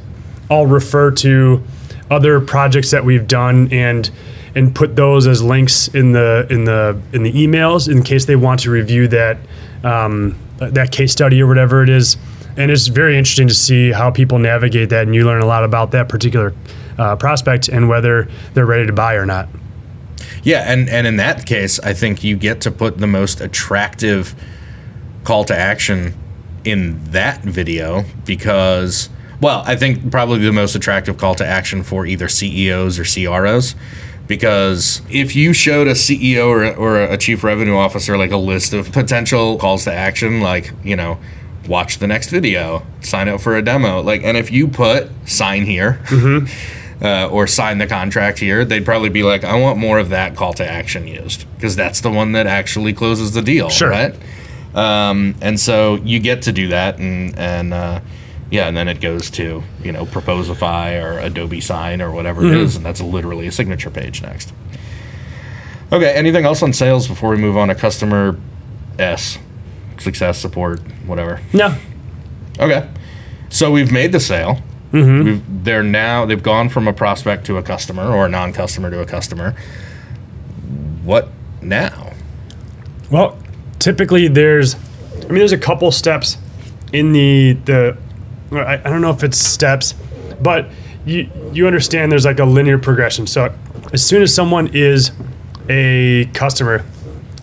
I'll refer to other projects that we've done and and put those as links in the in the in the emails in case they want to review that um, that case study or whatever it is. And it's very interesting to see how people navigate that, and you learn a lot about that particular uh, prospect and whether they're ready to buy or not. yeah and and in that case i think you get to put the most attractive call to action in that video because well i think probably the most attractive call to action for either ceos or cros because if you showed a ceo or, or a chief revenue officer like a list of potential calls to action like you know watch the next video sign up for a demo like and if you put sign here <laughs> uh, or sign the contract here, they'd probably be like, I want more of that call to action used because that's the one that actually closes the deal, Sure. right? Um, and so you get to do that, and and uh, yeah, and then it goes to you know Proposify or Adobe Sign or whatever it is, and that's literally a signature page next. Okay, anything else on sales before we move on to customer S, success support, whatever. No, Okay. So we've made the sale. Mm-hmm. We've, they're now they've gone from a prospect to a customer or a non-customer to a customer. What now? Well, typically there's, I mean, there's a couple steps in the the. I, I don't know if it's steps, but you you understand there's like a linear progression. So as soon as someone is a customer,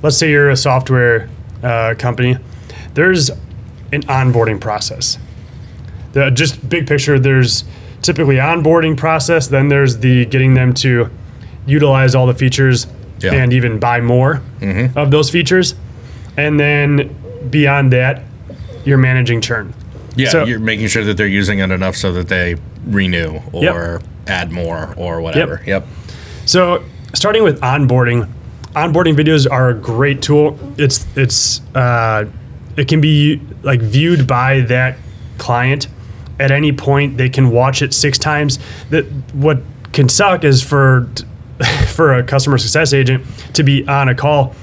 let's say you're a software uh, company, there's an onboarding process. The just big picture, there's typically onboarding process. Then there's the getting them to utilize all the features Yeah. and even buy more of those features. And then beyond that, you're managing churn. Yeah, So- you're making sure that they're using it enough so that they renew or add more or whatever. Yep. So starting with onboarding, onboarding videos are a great tool. It's it's uh, it can be like viewed by that client at any point. They can watch it six times. That what can suck is for <laughs> for a customer success agent to be on a call.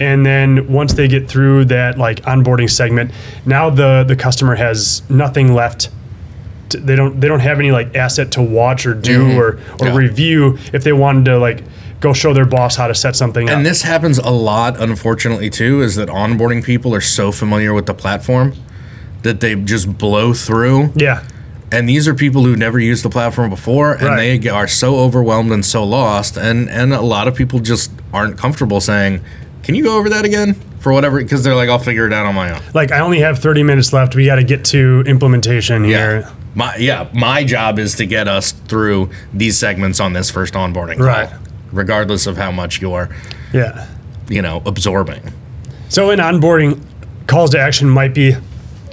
And then once they get through that like onboarding segment, now the the customer has nothing left to- they don't they don't have any like asset to watch or do or or Mm-hmm. Yeah. review if they wanted to like go show their boss how to set something up. And this happens a lot, unfortunately, too, is that onboarding people are so familiar with the platform that they just blow through yeah, and these are people who never used the platform before and Right. they are so overwhelmed and so lost and and a lot of people just aren't comfortable saying can you go over that again for whatever because they're like i'll figure it out on my own like I only have 30 minutes left. We got to get to implementation here. my yeah my job is to get us through these segments on this first onboarding call, Right. Regardless of how much you're Yeah. you know absorbing So in onboarding, calls to action might be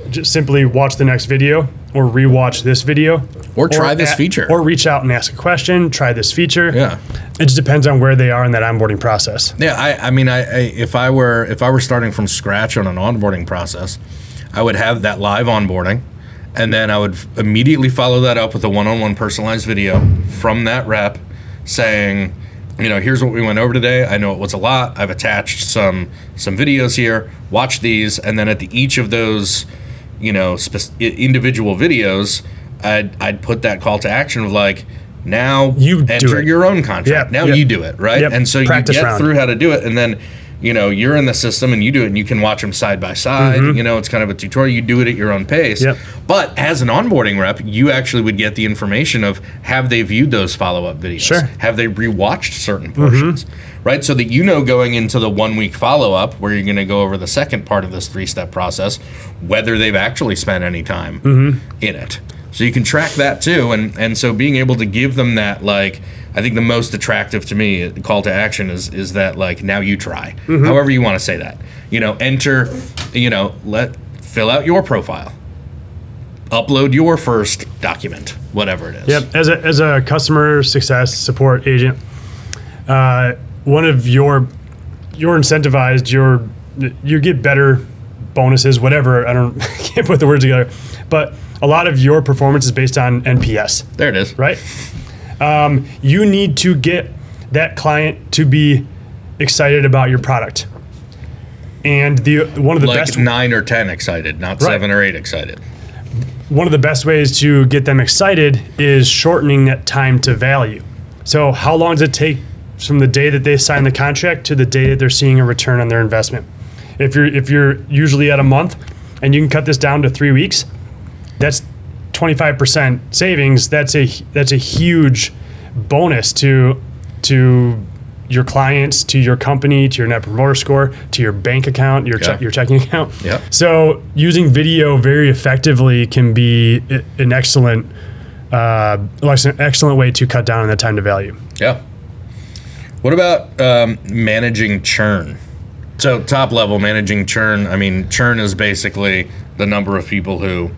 just simply watch the next video or rewatch this video Or try this a- feature. or reach out and ask a question try this feature Yeah. it just depends on where they are in that onboarding process Yeah, I, I mean, I, I if I were if I were starting from scratch on an onboarding process, I would have that live onboarding, and then I would immediately follow that up with a one-on-one personalized video from that rep, saying, you know, here's what we went over today. I know it was a lot. I've attached some some videos here. Watch these, and then at the each of those, you know, i- individual videos, I'd I'd put that call to action of like. Now You enter your own contract. Yep, now yep. you do it, right? Yep, And so practice you get round. through how to do it and then you know you're in the system and you do it and you can watch them side by side you know it's kind of a tutorial you do it at your own pace Mm-hmm. Yep. but as an onboarding rep you actually would get the information of have they viewed those follow-up videos Sure. Mm-hmm. have they rewatched certain portions right so that you know going into the one week follow-up where you're going to go over the second part of this three-step process whether they've actually spent any time Mm-hmm. in it so you can track that too and and so being able to give them that like I think the most attractive to me uh, call to action is is that like now you try Mm-hmm. however you want to say that you know enter you know let fill out your profile upload your first document whatever it is Yep. As a, as a customer success support agent, uh, one of your you're incentivized. Your you get better bonuses, whatever. I don't <laughs> can't put the words together, but a lot of your performance is based on NPS, there it is right? Um, you need to get that client to be excited about your product. And the one of the like best nine or ten excited not Right. seven or eight excited one of the best ways to get them excited is shortening that time to value. So, how long does it take from the day that they sign the contract to the day that they're seeing a return on their investment? If you're if you're usually at a month and you can cut this down to 3 weeks, that's 25% savings. That's a that's a huge bonus to to your clients, to your company, to your net promoter score, to your bank account, your Yeah. che- your checking account. Yeah. So using video very effectively can be an excellent, uh, an excellent way to cut down on the time to value. Yeah. What about um, managing churn? So top level managing churn. I mean, churn is basically the number of people who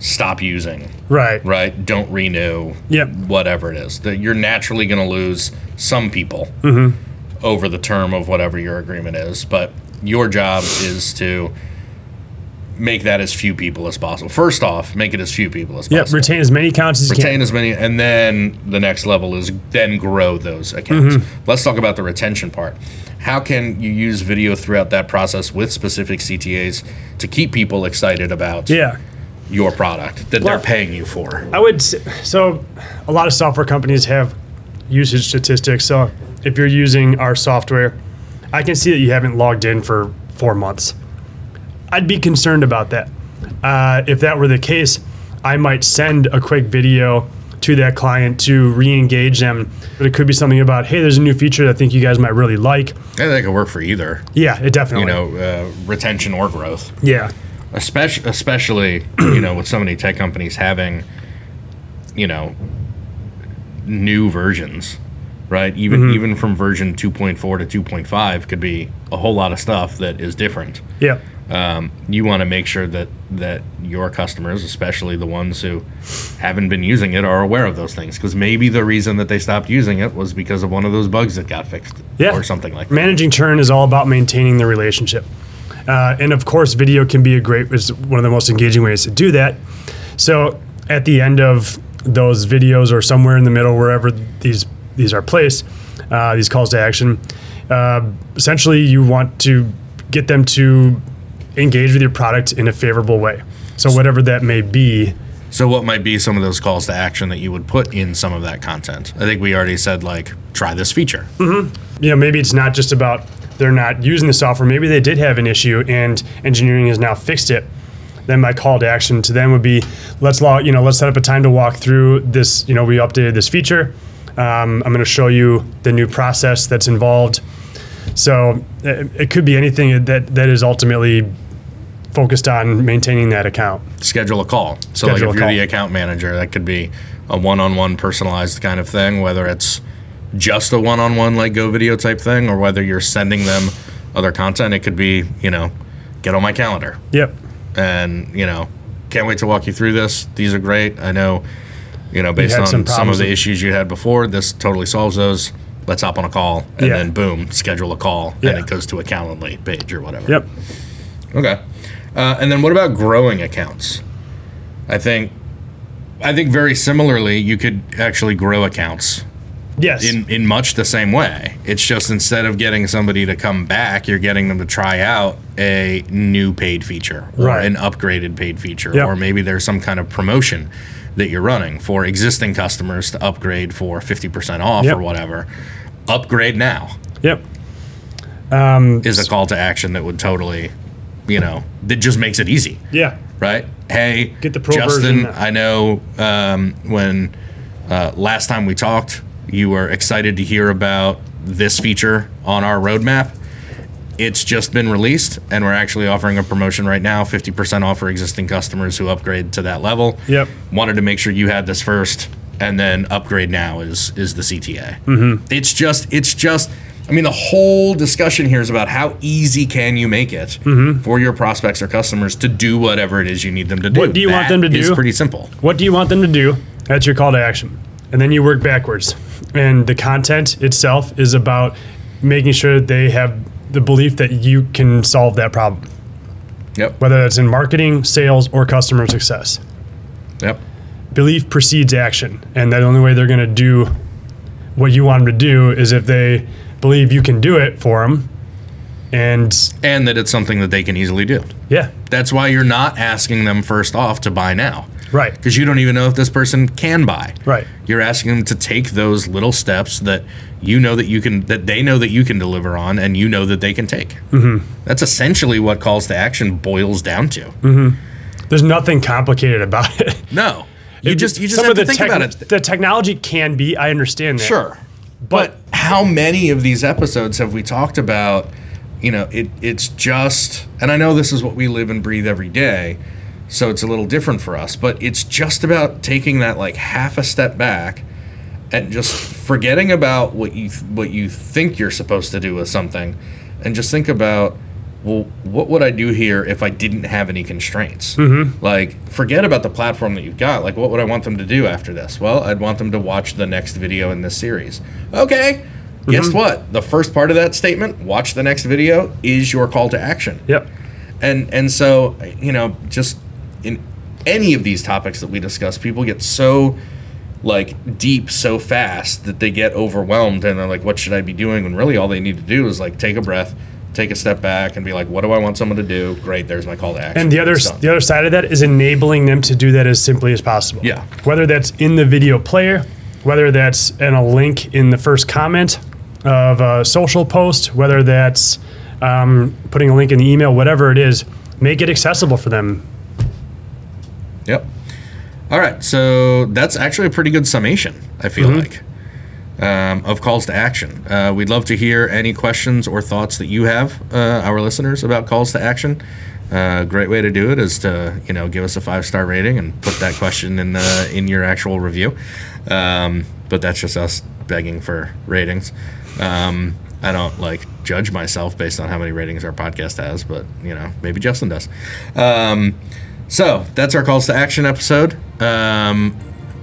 stop using, Right. right? Don't renew. Yep. Whatever it is, that you're naturally going to lose some people Mm-hmm. over the term of whatever your agreement is. But your job is to make that as few people as possible. First off, make it as few people as Yep. possible Retain as many accounts as you can. retain can. as many and then the next level is then grow those accounts Mm-hmm. let's talk about the retention part how can you use video throughout that process with specific ctas to keep people excited about Yeah. Your product that Well- they're paying you for I would so a lot of software companies have usage statistics. So if you're using our software, I can see that you haven't logged in for four months. I'd be concerned about that. Uh, if that were the case, I might send a quick video to that client to re-engage them. But it could be something about, hey, there's a new feature that I think you guys might really like. and it could work for either Yeah, it definitely. you know uh, retention or growth Yeah. Especially especially <clears throat> you know with so many tech companies having you know new versions right even Mm-hmm. even from version 2.4 to 2.5 could be a whole lot of stuff that is different Yeah. um, you want to make sure that that your customers especially the ones who haven't been using it are aware of those things because maybe the reason that they stopped using it was because of one of those bugs that got fixed Yeah. or something like that Managing churn is all about maintaining the relationship. Uh, and of course, video can be a great, is one of the most engaging ways to do that. So at the end of those videos or somewhere in the middle, wherever these, these are placed, uh, these calls to action, uh, essentially you want to get them to engage with your product in a favorable way. So whatever that may be, So, what might be some of those calls to action that you would put in some of that content? I think we already said, like, try this feature. you know, maybe it's not just about they're not using the software. Maybe they did have an issue and engineering has now fixed it. Then my call to action to them would be, let's log, you know, let's set up a time to walk through this. You know, we updated this feature. Um, I'm going to show you the new process that's involved. So it, it could be anything that that is ultimately focused on maintaining that account. Schedule a call. So, like, if you're call. the account manager, that could be a one on one personalized kind of thing, whether it's just a one on one, like Go Video type thing, or whether you're sending them other content. It could be, you know, get on my calendar Yep. and, you know, can't wait to walk you through this. These are great. I know, you know, based on some some, of the issues you had before, this totally solves those. Let's hop on a call and Yeah. then boom, schedule a call Yeah. and it goes to a Calendly page or whatever. Yep. Okay. Uh, and then what about growing accounts? I think, I think very similarly, you could actually grow accounts Yes. in in much the same way. It's just instead of getting somebody to come back, you're getting them to try out a new paid feature or Right. an upgraded paid feature, Yep. or maybe there's some kind of promotion that you're running for existing customers to upgrade for 50% off Yep. or whatever. Upgrade now yep. is a call to action that would totally, you know, that just makes it easy Yeah. right? Hey, Get the pro Justin. version. I know um, when uh, last time we talked, you are excited to hear about this feature on our roadmap. It's just been released, and we're actually offering a promotion right now 50% off for existing customers who upgrade to that level. Yep. Wanted to make sure you had this first, and then upgrade now is is the CTA. Mm-hmm. It's just, it's just, I mean, the whole discussion here is about how easy can you make it Mm-hmm. for your prospects or customers to do whatever it is you need them to do. What do you want them to do? It's pretty simple. What do you want them to do? That's your call to action. And then you work backwards. And the content itself is about making sure that they have the belief that you can solve that problem, Yep. whether that's in marketing, sales, or customer success. Yep. Belief precedes action. And the only way they're going to do what you want them to do is if they believe you can do it for them. And And that it's something that they can easily do. yeah, That's why you're not asking them first off to buy now. right, Because you don't even know if this person can buy. right. You're asking them to take those little steps that you know that you can, that they know that you can deliver on, and you know that they can take. Mm-hmm. That's essentially what calls to action boils down to. Mm. There's nothing complicated about it. No, you just you just Some have of to think about it. The technology can be, I understand that. Sure. But how many of these episodes have we talked about? You know, it it's just, and I know this is what we live and breathe every day, so it's a little different for us. But it's just about taking that like half a step back and just forgetting about what you what you think you're supposed to do with something, and just think about. Well, what would I do here if I didn't have any constraints? Mm-hmm. Like, forget about the platform that you've got. Like, what would I want them to do after this? Well, I'd want them to watch the next video in this series. Okay. Guess what? The first part of that statement, watch the next video, is your call to action. Yep. And and so, you know, just in any of these topics that we discuss, people get so like deep so fast that they get overwhelmed and they're like, what should I be doing? When really all they need to do is like take a breath, take a step back and be like, what do I want someone to do? Great, there's my call to action. And the other the other side of that is enabling them to do that as simply as possible. Yeah. Whether that's in the video player, whether that's in a link in the first comment of a social post, whether that's um, putting a link in the email, whatever it is, make it accessible for them. All right, so that's actually a pretty good summation. I feel like um, of calls to action. Uh, we'd love to hear any questions or thoughts that you have, uh, our listeners, about calls to action. Uh, great way to do it is to you know give us a five star rating and put that question in the in your actual review. Um, but that's just us begging for ratings. Um, I don't like judge myself based on how many ratings our podcast has, but you know maybe Justin does. So that's our calls to action episode. Um,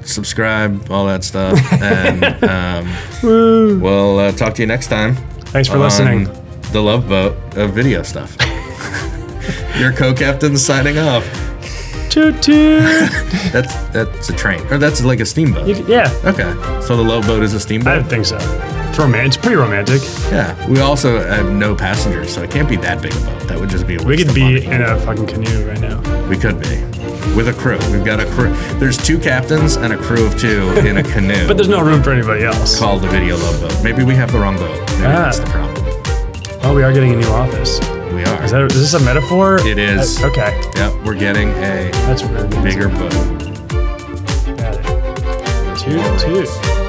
subscribe, all that stuff, <laughs> and um, we'll uh, talk to you next time. Thanks for on listening. The Love Boat of video stuff. <laughs> Your co-captain signing off. Toot toot. <laughs> That's that's a train, or that's like a steamboat. yeah, Okay, so the Love Boat is a steamboat. I think so. It's romantic. It's pretty romantic. Yeah, we also have no passengers, so it can't be that big a boat. That would just be a waste We could of be money. in a fucking canoe right now. We could be with a crew. We've got a crew. There's two captains and a crew of two in a <laughs> canoe. But there's no room for anybody else. called the Video Love Boat. Maybe we have the wrong boat. Maybe Ah. that's the problem. Oh, we are getting a new office. We are. Is that is this a metaphor? It is. Uh, okay. Yep, we're getting a That's what bigger boat. Got it. Toot toot.